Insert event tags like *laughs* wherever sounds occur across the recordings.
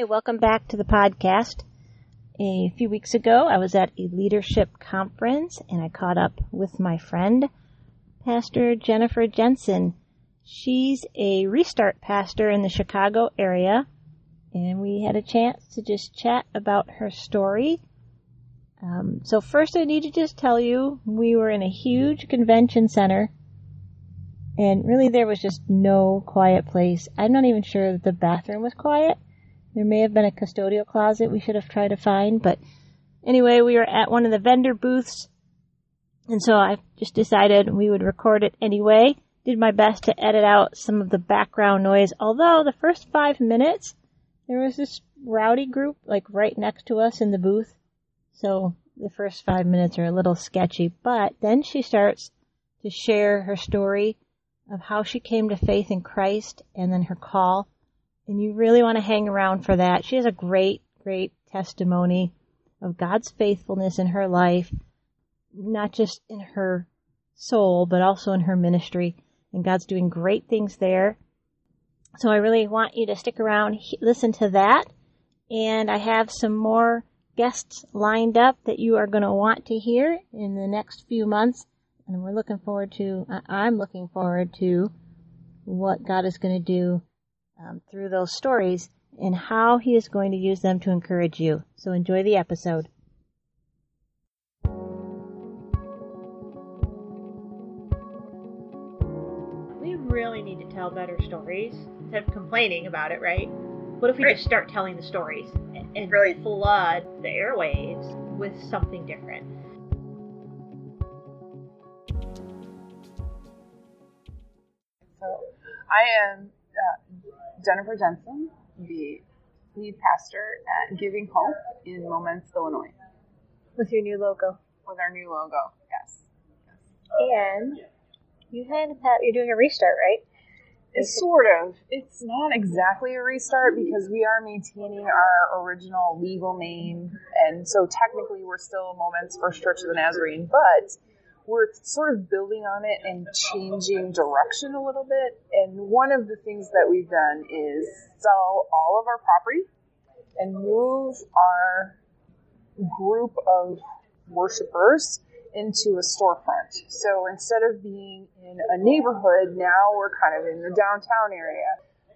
Hey, welcome back to the podcast. A few weeks ago, I was at a leadership conference and I caught up with my friend, Pastor Jennifer Jensen. She's a restart pastor in the Chicago area and we had a chance to just chat about her story. Um, so first I need to just tell you, we were in a huge convention center and really there was just no quiet place. I'm not even sure that the bathroom was quiet there may have been a custodial closet we should have tried to find, but anyway, we were at one of the vendor booths, and so I just decided we would record it anyway. Did my best to edit out some of the background noise, although the first five minutes, there was this rowdy group like right next to us in the booth. So the first five minutes are a little sketchy, but then she starts to share her story of how she came to faith in Christ and then her call and you really want to hang around for that. She has a great, great testimony of God's faithfulness in her life, not just in her soul, but also in her ministry. And God's doing great things there. So I really want you to stick around, listen to that. And I have some more guests lined up that you are going to want to hear in the next few months. And we're looking forward to, I'm looking forward to what God is going to do um, through those stories and how he is going to use them to encourage you. So enjoy the episode. We really need to tell better stories instead of complaining about it, right? What if we right. just start telling the stories and, and really flood the airwaves with something different? So, I am Jennifer Jensen, the lead pastor at Giving Hope in Momence, Illinois. With your new logo. With our new logo, yes. And you had you're doing a restart, right? It's sort of. It's not exactly a restart because we are maintaining our original legal name, and so technically we're still Momence First Church of the Nazarene, but we're sort of building on it and changing direction a little bit. And one of the things that we've done is sell all of our property and move our group of worshipers into a storefront. So instead of being in a neighborhood, now we're kind of in the downtown area.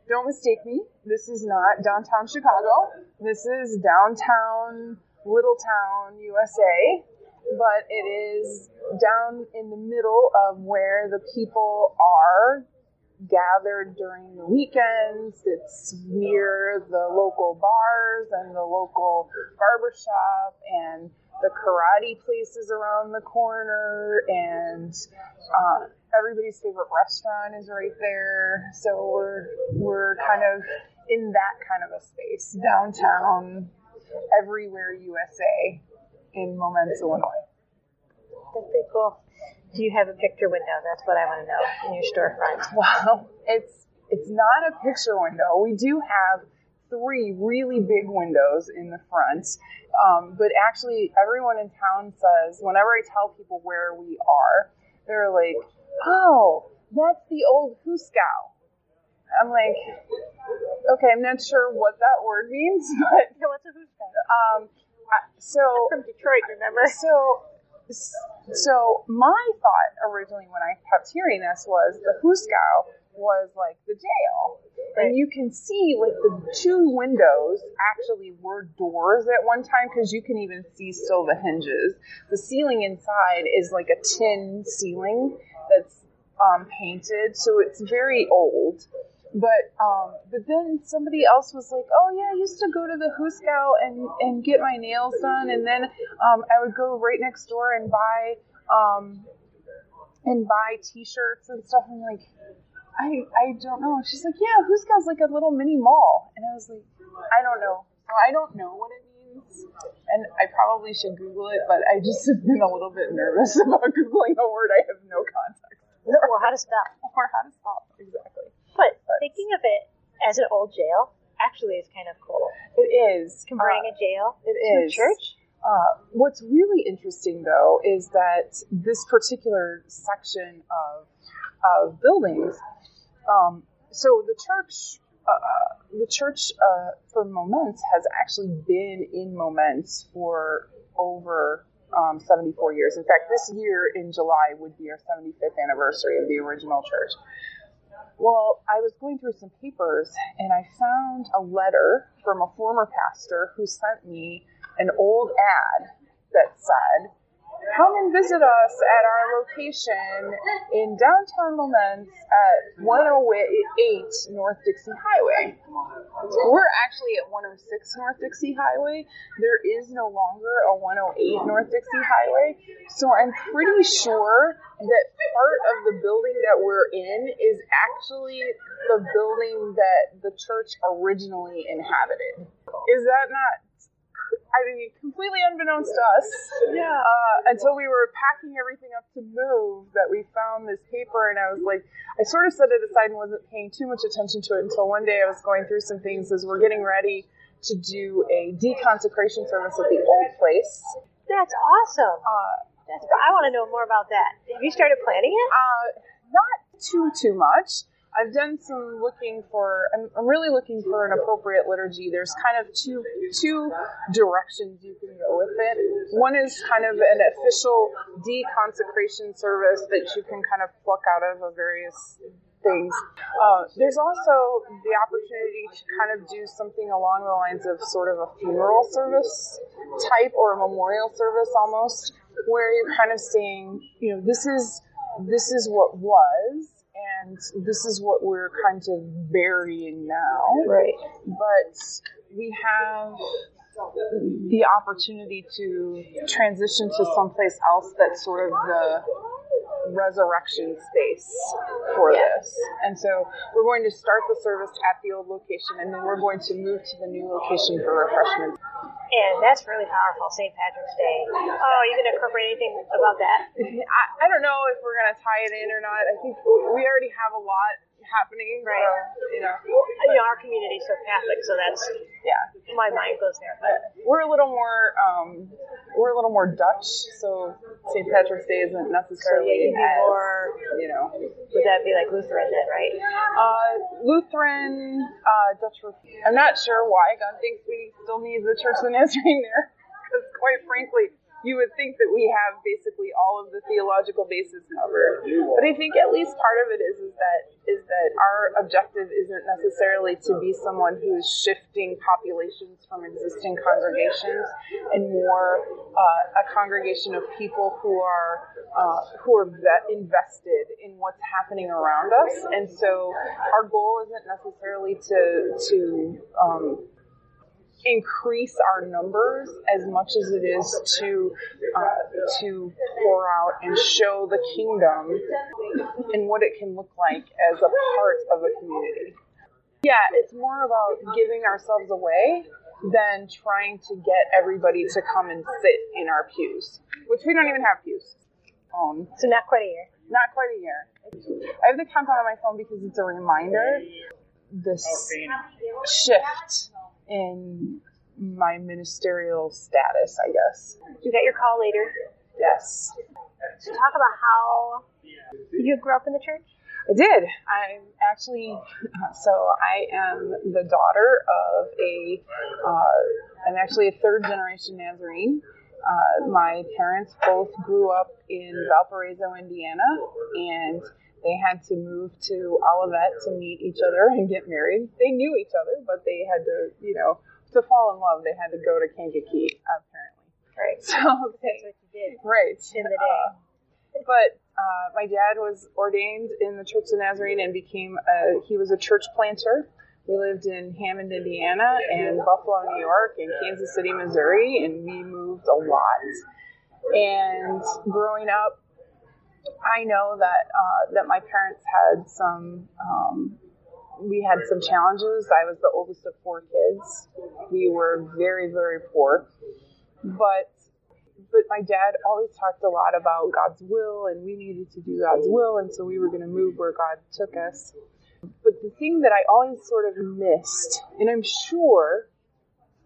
Don't mistake me. This is not downtown Chicago. This is downtown Little Town, USA but it is down in the middle of where the people are gathered during the weekends. It's near the local bars and the local barbershop and the karate places around the corner and uh, everybody's favorite restaurant is right there. So we're we're kind of in that kind of a space downtown, everywhere USA in Momence, Illinois. That's pretty cool. Do you have a picture window? That's what I want to know in your storefront. *laughs* Well, it's it's not a picture window. We do have three really big windows in the front, um, but actually, everyone in town says whenever I tell people where we are, they're like, "Oh, that's the old Hooskow." I'm like, okay, I'm not sure what that word means, *laughs* but yeah, what's a Hooskow? Um, so from Detroit, remember? So so my thought originally when I kept hearing this was the Hooskow was like the jail. Right. And you can see like the two windows actually were doors at one time because you can even see still the hinges. The ceiling inside is like a tin ceiling that's um, painted, so it's very old. But um, but then somebody else was like, oh yeah, I used to go to the Hooskow and and get my nails done, and then um, I would go right next door and buy um, and buy T-shirts and stuff. I'm like, I I don't know. She's like, yeah, Hooskow's like a little mini mall, and I was like, I don't know. I don't know what it means, and I probably should Google it, but I just *laughs* have been a little bit nervous *laughs* about googling a word I have no context. For. Or how to spell. *laughs* Or how to spell. Exactly. But, but thinking of it as an old jail actually is kind of cool. It is. Converting uh, a jail it to is. a church. Uh, what's really interesting, though, is that this particular section of, of buildings, um, so the church uh, the church uh, for Momence has actually been in Momence for over um, 74 years. In fact, this year in July would be our 75th anniversary of the original church. Well, I was going through some papers and I found a letter from a former pastor who sent me an old ad that said, come and visit us at our location in downtown Momence at 108 North Dixie Highway. We're actually at 106 North Dixie Highway. There is no longer a 108 North Dixie Highway. So I'm pretty sure that part of the building that we're in is actually the building that the church originally inhabited. Is that not I mean, completely unbeknownst to us. Yeah. Uh, until we were packing everything up to move, that we found this paper, and I was like, I sort of set it aside and wasn't paying too much attention to it until one day I was going through some things as we're getting ready to do a deconsecration service at the old place. That's awesome. Uh, That's, I want to know more about that. Have you started planning it? uh, not too too much. I've done some looking for. I'm, I'm really looking for an appropriate liturgy. There's kind of two two directions you can go with it. One is kind of an official deconsecration service that you can kind of pluck out of various things. Uh, there's also the opportunity to kind of do something along the lines of sort of a funeral service type or a memorial service almost, where you're kind of saying, you know, this is this is what was and this is what we're kind of burying now. Right. But we have the opportunity to transition to someplace else that's sort of the resurrection space for this. And so we're going to start the service at the old location and then we're going to move to the new location for refreshments. And that's really powerful, St. Patrick's Day. Oh, are you going to incorporate anything about that? *laughs* I, I don't know if we're going to tie it in or not. I think we already have a lot happening. Right. So, you know, You know, our community so Catholic, so that's yeah. my mind goes there. But We're a little more um, we're a little more Dutch, so St. Patrick's Day isn't so necessarily yeah, you'd as more. you know Would that be like Lutheran then, right? uh, Lutheran uh, Dutch. I'm not sure why God thinks we still need the Church of the Nazarene there, because quite frankly, you would think that we have basically all of the theological bases covered. But I think at least part of it is is that is that our objective isn't necessarily to be someone who's shifting populations from existing congregations, and more uh, a congregation of people who are uh, who are invested in what's happening around us. And so our goal isn't necessarily to to um, increase our numbers as much as it is to uh, to pour out and show the kingdom and what it can look like as a part of a community. Yeah, it's more about giving ourselves away than trying to get everybody to come and sit in our pews, which we don't even have pews. Um, So not quite a year. not quite a year. I have the countdown on my phone because it's a reminder. This shift in my ministerial status, I guess. You got your call later. Yes, So talk about how you grew up in the church. I did. I'm actually, so I am the daughter of a, uh, I'm actually a third generation Nazarene. Uh, my parents both grew up in Valparaiso, Indiana, and they had to move to Olivet to meet each other and get married. They knew each other, but they had to, you know, to fall in love, they had to go to Kankakee, apparently. Right. *laughs* So, That's what you did right. in the day. but uh, my dad was ordained in the Church of Nazarene and became a, he was a church planter. We lived in Hammond, Indiana, and Buffalo, New York, and Kansas City, Missouri, and we moved a lot. And growing up, I know that uh, that my parents had some. Um, we had some challenges. I was the oldest of four kids. We were very, very poor, but but my dad always talked a lot about God's will, and we needed to do God's will, and so we were going to move where God took us. But the thing that I always sort of missed, and I'm sure,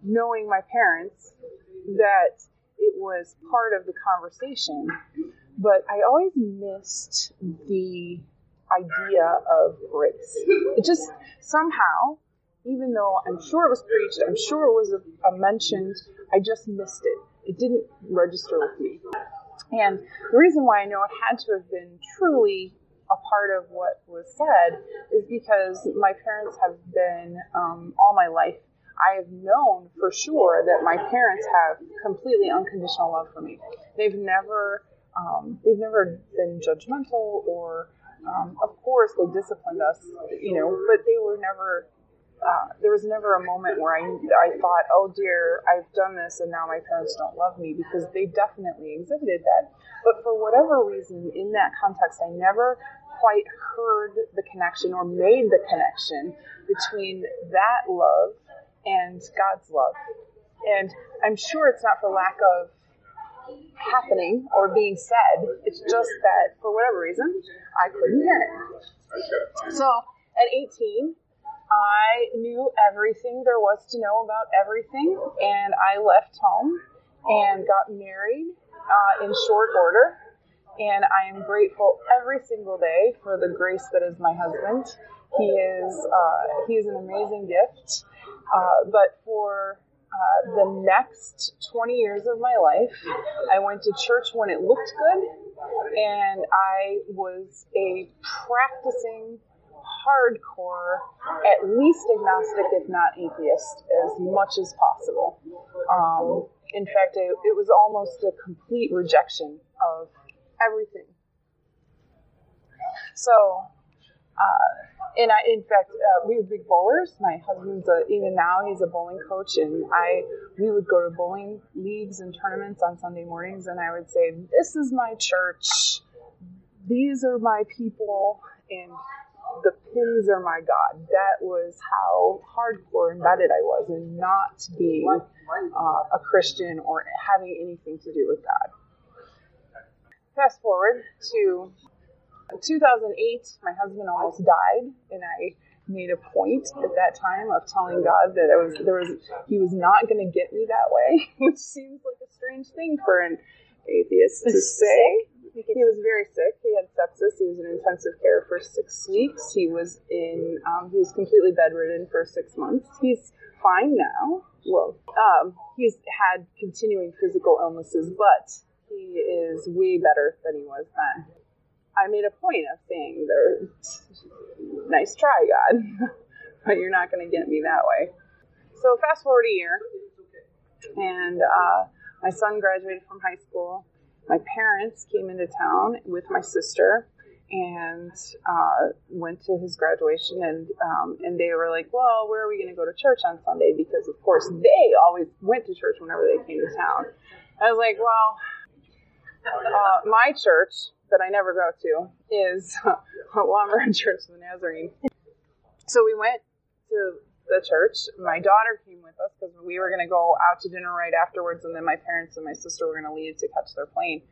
knowing my parents, that it was part of the conversation, but I always missed the idea of grace. It just somehow even though I'm sure it was preached, I'm sure it was a, a mentioned, I just missed it. It didn't register with me. And the reason why I know it had to have been truly a part of what was said is because my parents have been um, all my life. I have known for sure that my parents have completely unconditional love for me. They've never, um, they've never been judgmental or, um, of course, they disciplined us, you know, but they were never uh, there was never a moment where I, I thought, oh dear, I've done this and now my parents don't love me because they definitely exhibited that. But for whatever reason, in that context, I never quite heard the connection or made the connection between that love and God's love. And I'm sure it's not for lack of happening or being said. It's just that for whatever reason, I couldn't hear it. So at 18, I knew everything there was to know about everything, and I left home and got married uh, in short order. And I am grateful every single day for the grace that is my husband. He is uh, he is an amazing gift. Uh, but for uh, the next 20 years of my life, I went to church when it looked good, and I was a practicing hardcore, at least agnostic, if not atheist, as much as possible. Um, in fact, it, it was almost a complete rejection of everything. So, uh, and I, in fact, uh, we were big bowlers. My husband's a, even now he's a bowling coach, and I we would go to bowling leagues and tournaments on Sunday mornings, and I would say, "This is my church. These are my people," and the pins are my God. That was how hardcore embedded I was in not being uh, a Christian or having anything to do with God. Fast forward to 2008, my husband almost died, and I made a point at that time of telling God that I was there was he was not going to get me that way, *laughs* which seems like a strange thing for an atheist to say. He was very sick. He had sepsis. He was in intensive care for six weeks. He was in. Um, he was completely bedridden for six months. He's fine now. Well, um, he's had continuing physical illnesses, but he is way better than he was then. I made a point of saying, "There, nice try, God, *laughs* but you're not going to get me that way." So fast forward a year, and uh, my son graduated from high school my parents came into town with my sister and uh, went to his graduation and um, and they were like, well, where are we going to go to church on Sunday? Because of course they always went to church whenever they came to town. I was like, well, uh, my church that I never go to is *laughs* Lombard *laughs* Church of the Nazarene. So we went to the church. My daughter came with us because we were going to go out to dinner right afterwards, and then my parents and my sister were going to leave to catch their plane.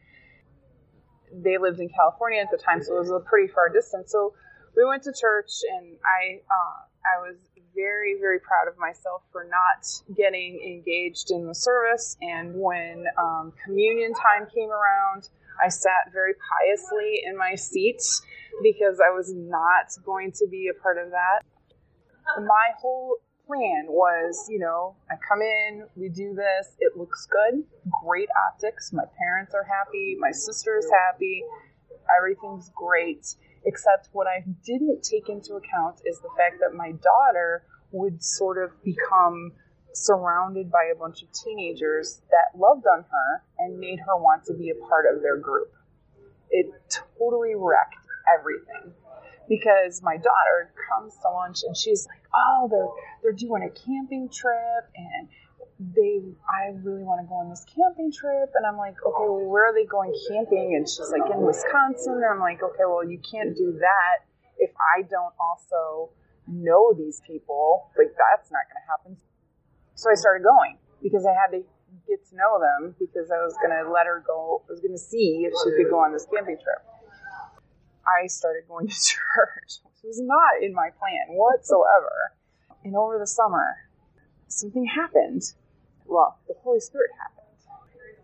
They lived in California at the time, so it was a pretty far distance. So we went to church, and I uh, I was very very proud of myself for not getting engaged in the service. And when um, communion time came around, I sat very piously in my seat because I was not going to be a part of that my whole plan was, you know, I come in, we do this, it looks good, great optics, my parents are happy, my sister is happy, everything's great. Except what I didn't take into account is the fact that my daughter would sort of become surrounded by a bunch of teenagers that loved on her and made her want to be a part of their group. It totally wrecked everything because my daughter comes to lunch and she's like, "Oh, they're they're doing a camping trip and they I really want to go on this camping trip." And I'm like, "Okay, well, where are they going camping?" And she's like, "In Wisconsin." And I'm like, "Okay, well, you can't do that if I don't also know these people. Like that's not going to happen." So I started going because I had to get to know them because I was going to let her go. I was going to see if she could go on this camping trip. I started going *laughs* to church, which was not in my plan whatsoever. And over the summer, something happened. Well, the Holy Spirit happened.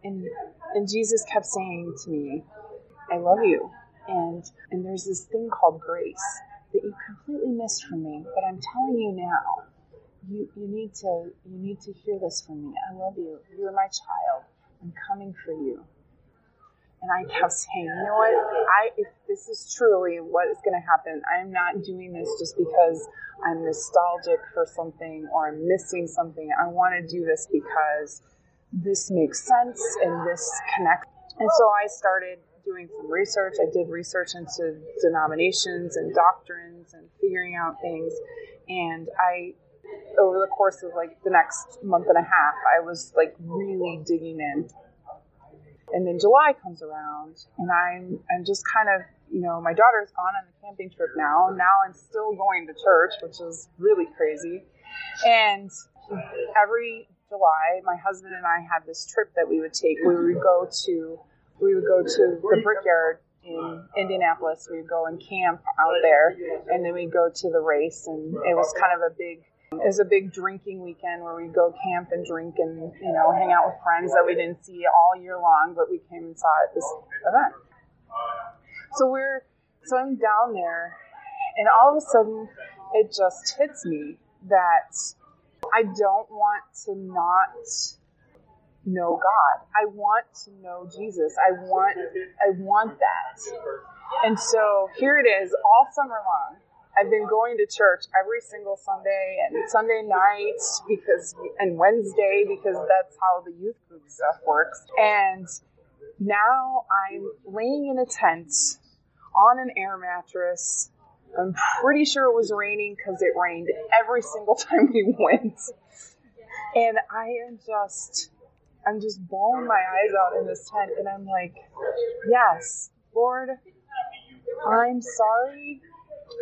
And, and Jesus kept saying to me, I love you. And, and there's this thing called grace that you completely missed from me, but I'm telling you now. you, you need to you need to hear this from me. I love you. You're my child. I'm coming for you. And I kept saying, you know what? I if this is truly what is going to happen, I'm not doing this just because I'm nostalgic for something or I'm missing something. I want to do this because this makes sense and this connects. And so I started doing some research. I did research into denominations and doctrines and figuring out things. And I over the course of like the next month and a half, I was like really digging in. And then July comes around, and I'm I'm just kind of you know my daughter's gone on the camping trip now. Now I'm still going to church, which is really crazy. And every July, my husband and I had this trip that we would take. We would go to we would go to the Brickyard in Indianapolis. We would go and camp out there, and then we'd go to the race. And it was kind of a big was a big drinking weekend where we'd go camp and drink and, you know, hang out with friends that we didn't see all year long, but we came and saw at this event. So we're, so I'm down there and all of a sudden it just hits me that I don't want to not know God. I want to know Jesus. I want, I want that. And so here it is all summer long. I've been going to church every single Sunday and Sunday night because and Wednesday because that's how the youth group stuff works. And now I'm laying in a tent on an air mattress. I'm pretty sure it was raining because it rained every single *laughs* time we went. And I am just I'm just bawling my eyes out in this tent and I'm like, yes, Lord, I'm sorry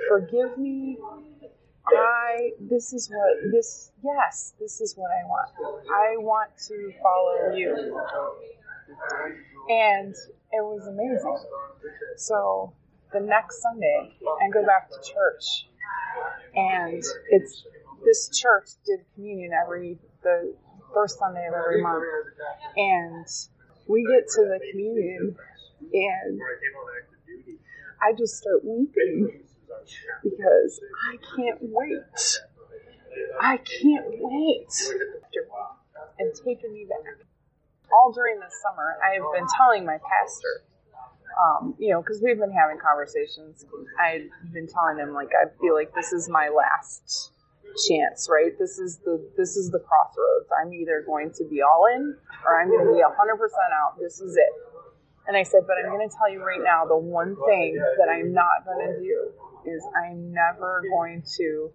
forgive me. I, this is what, this, yes, this is what I want. I want to follow you. And it was amazing. So the next Sunday, I go back to church. And it's, this church did communion every, the first Sunday of every month. And we get to the communion and I just start weeping because I can't wait. I can't wait. And taking me back. All during the summer, I have been telling my pastor, um, you know, because we've been having conversations. I've been telling him like I feel like this is my last chance, right? This is the this is the crossroads. I'm either going to be all in or I'm going to be 100% out. This is it. And I said, but I'm going to tell you right now the one thing that I'm not going to do is I'm never going to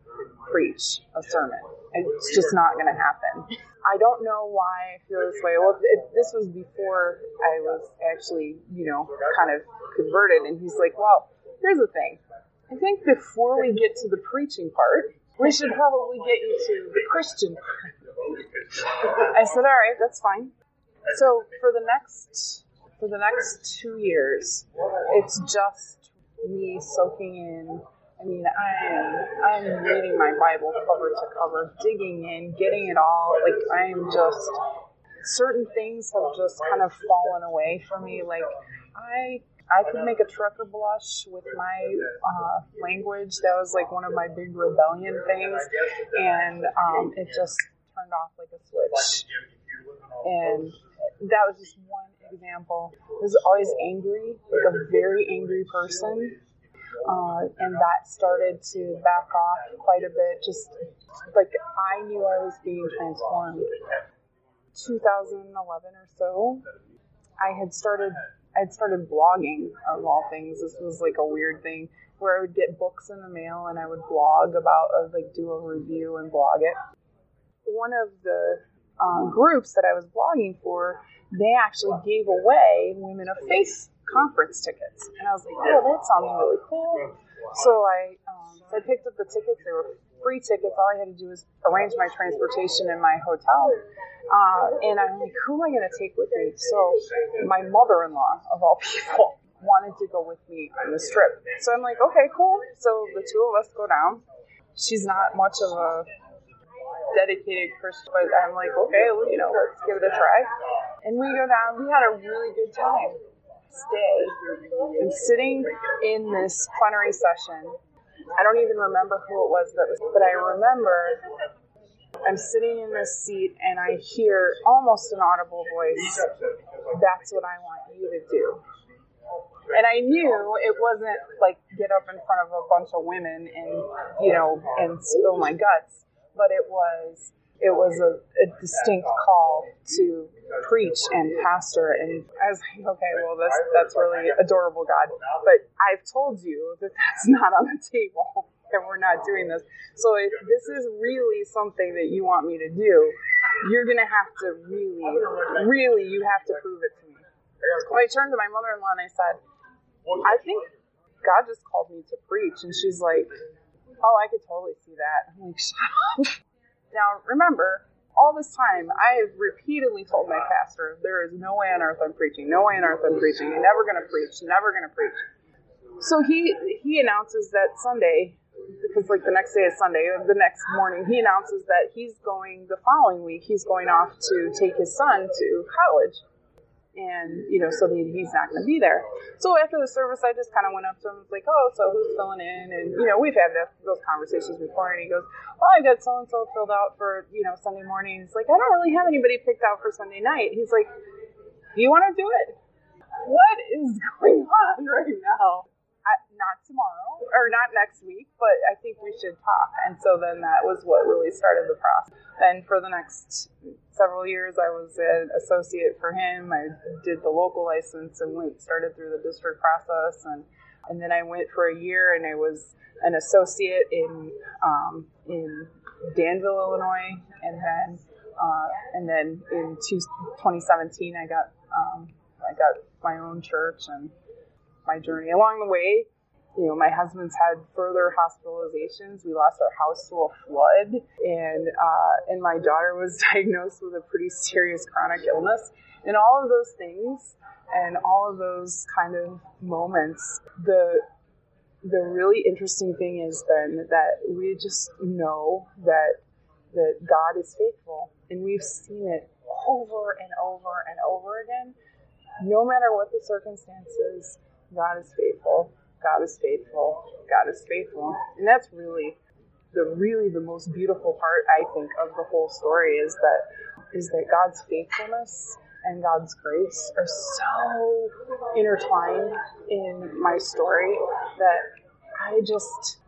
preach a sermon. It's just not going to happen. I don't know why I feel this way. Well, it, this was before I was actually, you know, kind of converted. And he's like, well, here's the thing. I think before we get to the preaching part, we should probably get you to the Christian part. I said, all right, that's fine. So for the next for the next two years, it's just me soaking in. I mean, I'm I'm reading my Bible cover to cover, digging in, getting it all. Like I'm just certain things have just kind of fallen away for me. Like I I could make a trucker blush with my uh, language. That was like one of my big rebellion things, and um, it just turned off like a switch. And that was just one example. Was always angry, like a very angry person. Uh, and that started to back off quite a bit. Just like I knew I was being transformed. 2011 or so, I had started. I had started blogging of all things. This was like a weird thing where I would get books in the mail and I would blog about, uh, like, do a review and blog it. One of the uh, groups that I was blogging for they actually gave away Women of Faith conference tickets. And I was like, oh, that sounds really cool. So I, um, so I picked up the tickets. They were free tickets. All I had to do was arrange my transportation in my hotel. Uh, and I'm like, who am I going to take with me? So my mother-in-law, of all *laughs* people, wanted to go with me on this trip. So I'm like, okay, cool. So the two of us go down. She's not much of a dedicated Christian, but I'm like, okay, well, you know, let's give it a try. And we go down. We had a really good time. Stay and sitting in this plenary session. I don't even remember who it was that was, but I remember I'm sitting in this seat and I hear almost an audible voice. That's what I want you to do. And I knew it wasn't like get up in front of a bunch of women and, you know, and spill my guts, but it was it was a, a, distinct call to preach and pastor and I was like, okay, well that's that's really adorable God. But I've told you that that's *laughs* not on the table and we're not doing this. So if this is really something that you want me to do, you're gonna have to really, really you have to prove it to me. So I turned to my mother in law and I said, I think God just called me to preach and she's like, Oh, I could totally see that. I'm like, shut up. Now, remember, all this time, I have repeatedly told my pastor, there is no way on earth I'm preaching, no way on earth I'm preaching, you're never going to preach, never going to preach. So he he announces that Sunday, because like the next day is Sunday, the next morning he announces that he's going the following week. He's going off to take his son to college and you know, so he's not going to be there. So after the service, I just kind of went up to him, and was like, "Oh, so who's filling in?" And you know, we've had those conversations before. And he goes, "Well, I got so and so filled out for you know Sunday morning." He's like, "I don't really have anybody picked out for Sunday night." He's like, "Do you want to do it?" What is *laughs* going on right now? Not tomorrow or not next week, but I think we should talk. And so then that was what really started the process. Then for the next several years, I was an associate for him. I did the local license and went started through the district process, and and then I went for a year and I was an associate in um, in Danville, Illinois, and then uh, and then in 2017 I got um, I got my own church and my journey along the way you know, my husband's had further hospitalizations. We lost our house to a flood, and uh, and my daughter was *laughs* diagnosed with a pretty serious chronic illness. And all of those things, and all of those kind of moments, the the really interesting thing is then that we just know that that God is faithful, and we've seen it over and over and over again. No matter what the circumstances, God is faithful God is faithful. God is faithful. And that's really the really the most beautiful part I think of the whole story is that is that God's faithfulness and God's grace are so intertwined in my story that I just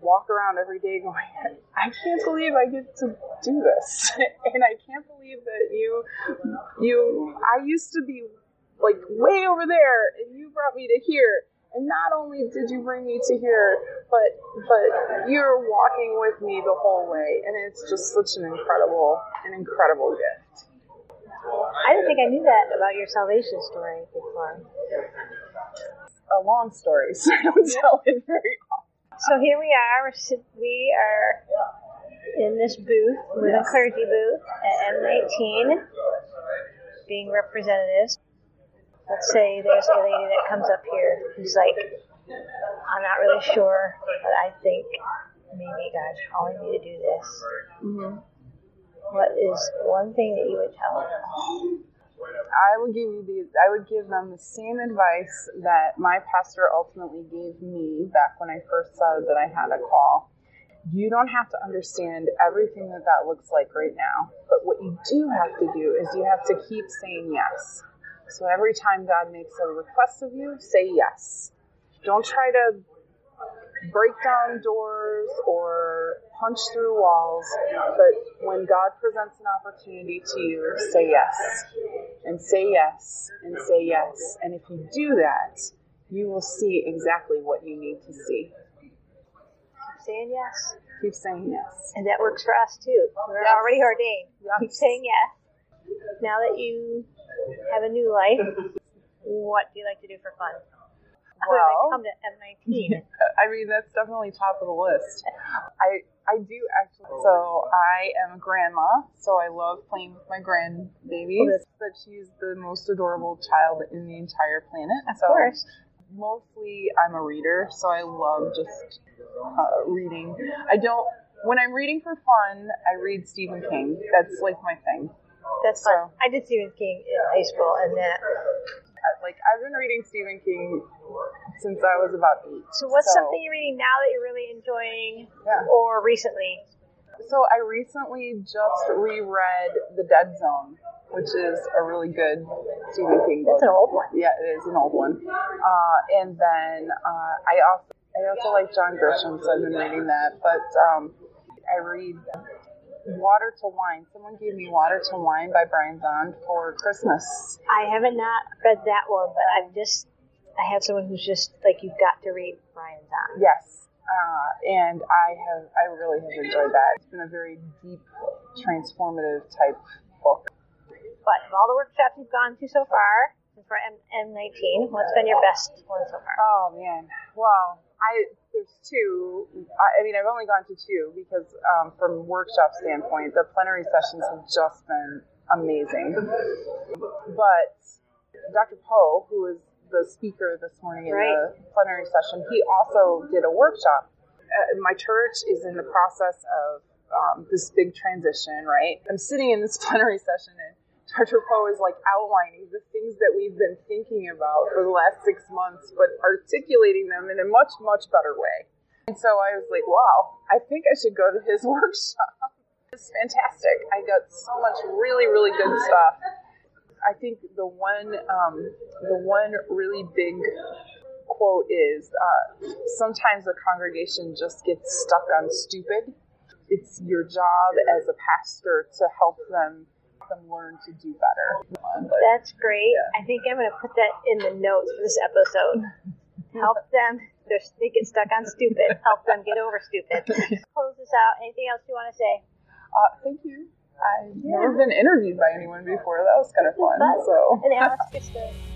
walk around every day going, I can't believe I get to do this. *laughs* and I can't believe that you you I used to be like way over there and you brought me to here and not only did you bring me to here, but but you're walking with me the whole way, and it's just such an incredible, an incredible gift. I didn't think I knew that about your salvation story before. A long story, *laughs* so I don't tell it very often. So here we are. We are in this booth, with a clergy booth at M19, being representatives let's say there's a lady that comes up here who's like, I'm not really sure, but I think maybe God's calling me to do this. Mm-hmm. What is one thing that you would tell them? I would give you the I would give them the same advice that my pastor ultimately gave me back when I first said that I had a call. You don't have to understand everything that that looks like right now, but what you do have to do is you have to keep saying yes. So every time God makes a request of you, say yes. Don't try to break down doors or punch through walls, but when God presents an opportunity to you, say yes. And say yes, and say yes. And if you do that, you will see exactly what you need to see. Keep saying yes. Keep saying yes. And that works for us too. We're yes. already ordained. Yes. Keep saying yes. Now that you have a new life, what do you like to do for fun? Well, come to M19. *laughs* I mean, that's definitely top of the list. I I do actually. So I am a grandma, so I love playing with my grandbabies. Oh, but she's the most adorable child in the entire planet. Of so course. Mostly, I'm a reader, so I love just uh, reading. I don't. When I'm reading for fun, I read Stephen King. That's like my thing. That's fun. So, I did Stephen King in high school, and that. Like I've been reading Stephen King since I was about eight. So what's so, something you're reading now that you're really enjoying, yeah. or recently? so I recently just reread The Dead Zone, which is a really good Stephen King book. That's an old one. Yeah, it is an old one. Uh, and then uh, I also I also like John Grisham, so I've been reading that. But um, I read Water to Wine. Someone gave me Water to Wine by Brian Zahnd for Christmas. I haven't not read that one, but I've just I have someone who's just like you've got to read Brian Zahnd. Yes. Uh, and I have, I really have enjoyed that. It's been a very deep, transformative type book. But of all the workshops you've gone to so far, for M- M19, what's been your best one so far? Oh man, well, I there's two. I, I mean, I've only gone to two because um, from workshop standpoint, the plenary sessions have just been amazing. But Dr. Poe, who was the speaker this morning in the plenary session, he also did a workshop. Uh, my church is in the process of um, this big transition, right? I'm sitting in this *laughs* plenary session and Dr. Poe is like outlining the things that we've been thinking about for the last six months, but articulating them in a much, much better way. And so I was like, wow, I think I should go to his *laughs* workshop. It's fantastic. I got so much really, really good stuff. I think the one, um, the one really big quote is, uh, sometimes the congregation just gets stuck on stupid. It's your job as a pastor to help them them learn to do better. But, That's great. I think I'm going to put that in the notes for this episode. Help *laughs* them. They're, they get stuck on stupid. Help them get over stupid. *laughs* Close this out. Anything else you want to say? uh, thank you. I've never been interviewed by anyone before. That was kind of fun. So And Alex *laughs*